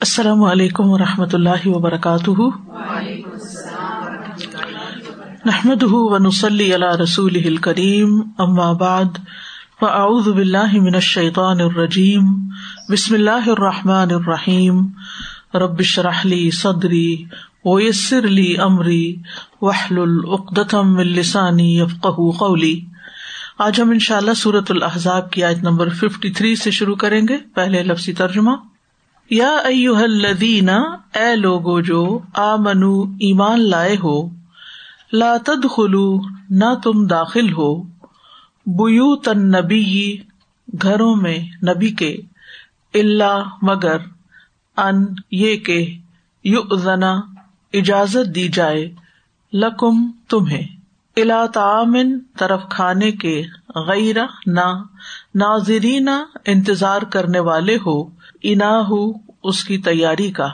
السلام علیکم و رحمۃ اللہ وبرکاتہ۔ نحمد ونسلی علی رسول کریم ام آباد فاعوذ باللہ من الشیطان الرجیم، بسم اللہ الرحمٰن الرحیم۔ ربش رحلی صدری ویسر علی عمری وحل العقدم السانی یفق قولی۔ آج ہم ان شاء اللہ صورت الحضاب کی آیت نمبر ففٹی تھری سے شروع کریں گے۔ پہلے لفظی ترجمہ۔ یا ایو الذین، اے لوگو جو آ منو ایمان لائے ہو، لا تدخلو، نہ تم داخل ہو بو تن نبی گھروں میں نبی کے اللہ مگر ان یہ کہ یو اجازت دی جائے لکم تمہیں الا تعامن طرف کھانے کے غیر نہ ناظرین انتظار کرنے والے ہو، انا ہو اس کی تیاری کا،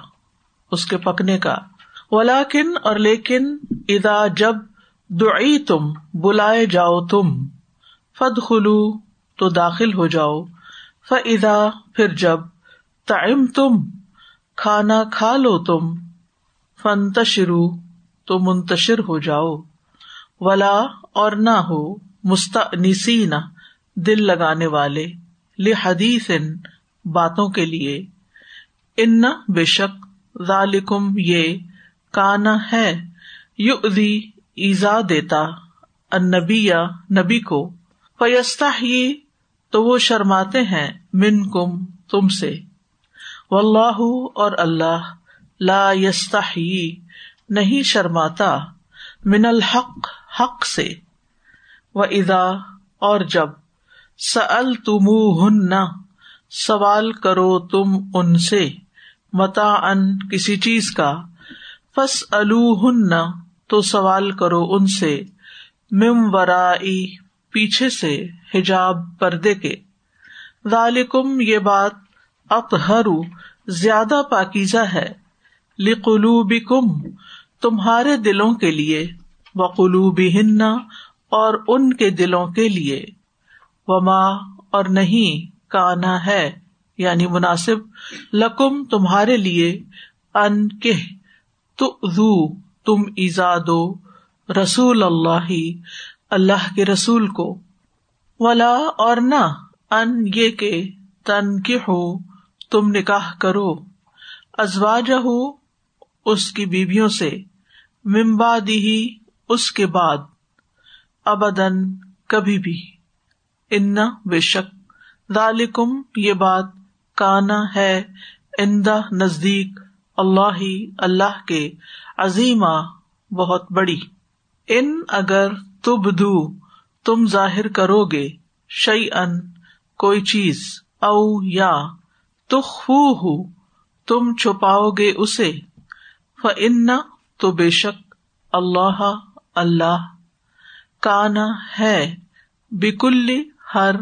اس کے پکنے کا۔ ولاکن اور لیکن ادا جب دعی تم بلائے جاؤ تم۔ فد خلو تو داخل ہو جاؤ۔ فدا پھر جب تعم تم کھانا کھا لو تم۔ فنتشرو تو منتشر ہو جاؤ۔ ولا اور نہ ہو۔ مستنسی دل لگانے والے لحدیث باتوں کے لیے۔ ان بے شک ذالکم یہ کانا ہے یو ایزا دیتا نبی یا نبی کو۔ فیستا ہی تو وہ شرماتے ہیں من کم تم سے۔ و اللہ اور اللہ لا یستا نہیں شرماتا، من الحق، حق سے۔ و ادا اور جب سل تم ہن سوال کرو تم ان سے متا ان کسی چیز کا۔ فس الن تو سوال کرو ان سے مم ورائی پیچھے سے حجاب پردے کے۔ ذالکم یہ بات اطہر، زیادہ پاکیزہ ہے۔ لقلوبکم تمہارے دلوں کے لیے۔ وقلوبہن اور ان کے دلوں کے لیے۔ وما، اور نہیں، کانا ہے یعنی مناسب، لکم تمہارے لیے، ان کہ تم ایزا دو، رسول اللہ اللہ کے رسول کو۔ ولا، اور نہ، ان یہ کہ تن کے ہو تم نکاح کرو۔ ازواج ہو اس کی بیویوں سے۔ ممبادی ہی اس کے بعد۔ ابدن کبھی بھی۔ ان بے شک ذالکم یہ بات کانا ہے اندا نزدیک اللہ اللہ کے عظیمہ بہت بڑی۔ ان اگر تب دو تم ظاہر کرو گے شعی ان کوئی چیز، او یا تخو تم چھپاؤ گے اسے۔ فن تو بے شک اللہ اللہ۔ کانا ہے۔ بیکل ہر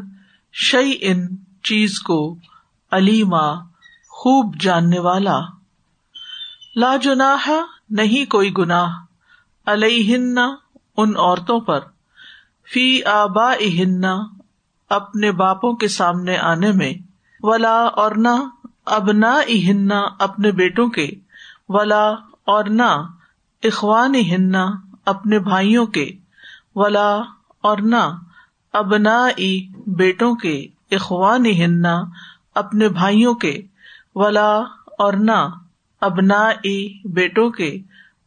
شعی ان چیز کو علیما خوب جاننے والا۔ لا جناح، نہیں کوئی گناہ۔ علیہن، ان عورتوں پر۔ فی آبا اپنے باپوں کے سامنے آنے میں۔ ولا اور نہ ابنا ہننا اپنے بیٹوں کے۔ ولا اور نہ اخوان ہننا اپنے بھائیوں کے۔ ولا اور نہ ابنا بیٹوں کے اخوان ہننا اپنے بھائیوں کے، ولا اور نہ ابنا بیٹوں کے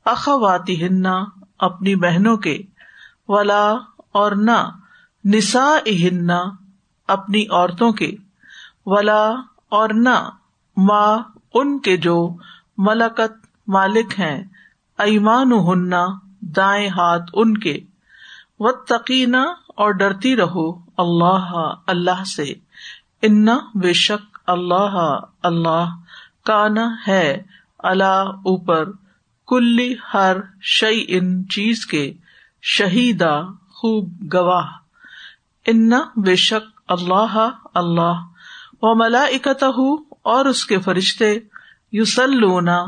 اخواتی ہننا اپنی بہنوں کے، ولا اور نہ نسا ہننا اپنی عورتوں کے، ولا اور نہ ماں ان کے جو ملکت مالک ہیں ایمان ہننا دائیں ہاتھ ان کے۔ و تقینہ اور ڈرتی رہو اللہ اللہ سے۔ انا بے شک اللہ اللہ کانا ہے اللہ اوپر کلی ہر شعی ان چیز کے شہیدا خوب گواہ۔ انا بے شک اللہ اللہ و ملا اور اس کے فرشتے یوسلونا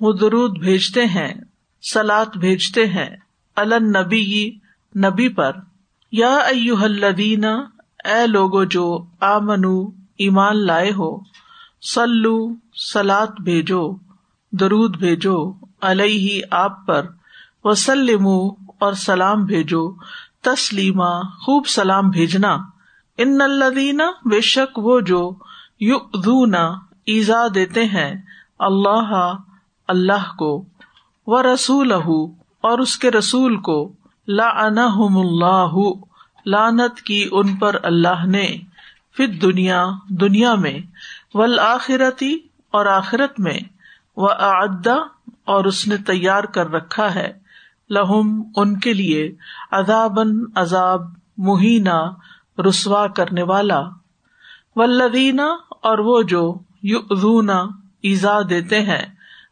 وہ درود بھیجتے ہیں سلاد بھیجتے ہیں۔ النبی نبی پر، یا الذین، اے لوگو جو آ منو ایمان لائے ہو سلو سلاد بھیجو، درود بھیجو علیہ آپ پر وسلم اور سلام بھیجو، تسلیما، خوب سلام بھیجنا۔ ان الدینہ بے شک وہ جو یو ایزا دیتے ہیں، اللہ اللہ کو و رسول اور اس کے رسول کو۔ لا اللہ لانت کی ان پر اللہ نے فت دنیا دنیا میں ولآخرتی اور آخرت میں وہ اور اس نے تیار کر رکھا ہے، لہم ان کے لیے ادابن عذاب مہینہ رسوا کرنے والا۔ ولدینہ اور وہ جو یونا ایزا دیتے ہیں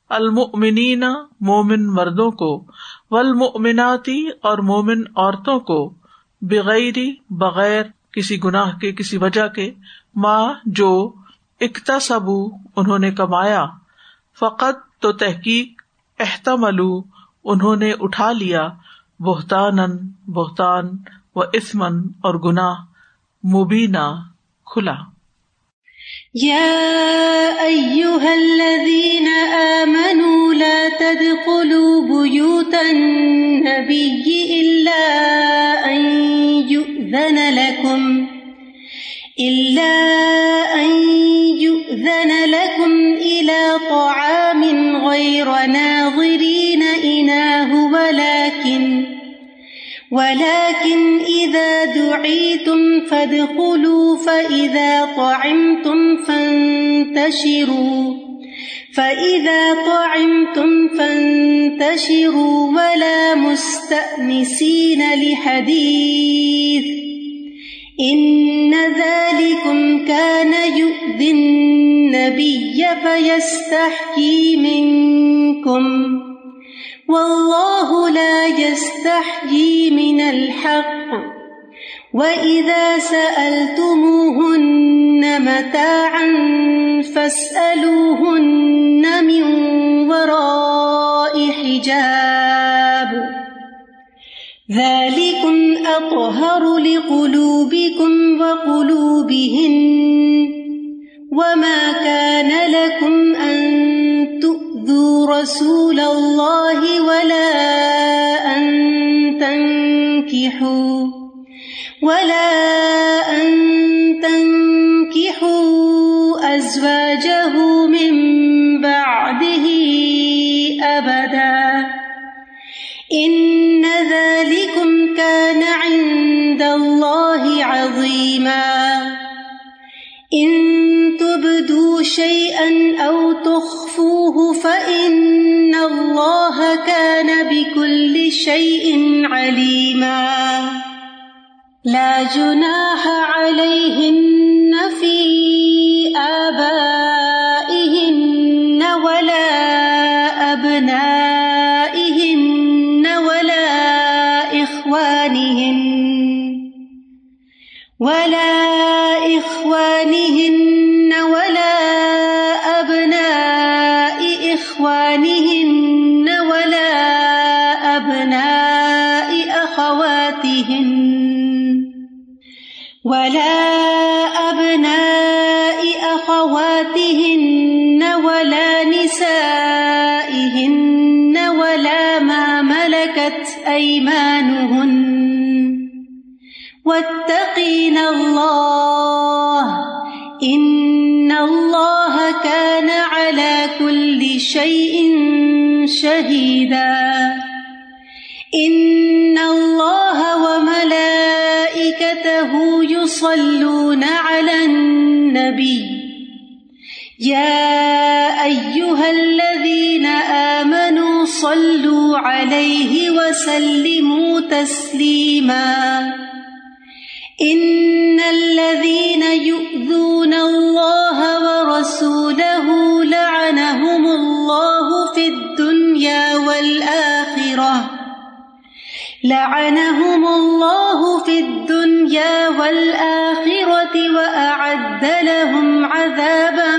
المنین مومن مردوں کو ولمناتی اور مومن عورتوں کو بغیر بغیر کسی گناہ کے، کسی وجہ کے ماں جو اکتا سبو انہوں نے کمایا، فقط تو تحقیق احتمل انہوں نے اٹھا لیا بہتان بہتان و اسمن اور گناہ مبینہ کھلا۔ يا أيها آمنوا النبي إلا أن يؤذن لكم، إلا أن يؤذن لكم إلى طعام غير ناظرين إناه، ولكن ولكن إذا دعيتم فادخلوا، فإذا طعمتم فانتشروا. فإذا طعمتم فانتشروا ولا مستأنسين لحديث إن ذلكم كان يؤذي النبي فيستحكي منكم واللہ لا يستحيي من الحق وإذا سألتموهن متاعا فاسألوهن من وراء حجاب. ذلكم أطهر لقلوبكم وقلوبهن وما كان لكم أن تؤذوا رسول الله ولا أن تنكحوا ولا أبدا. إن ذلكم كان عند الله عظيما. إن تبدوا شيئا أو تخفوه فإن الله كان بكل شيء عليما. لا جناح عليهن أيمانهن واتقين الله إن الله كان على كل شيء شهيدا إن الله وملائكته يصلون على النبي يا أيها الذين آمنوا عليه وسلموا تسليماً. ان الذين يؤذون الله ورسوله لعنهم الله في الدنيا والآخرة. لعنهم الله في الدنيا والآخرة وأعد لهم عذابا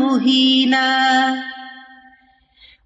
مهينا.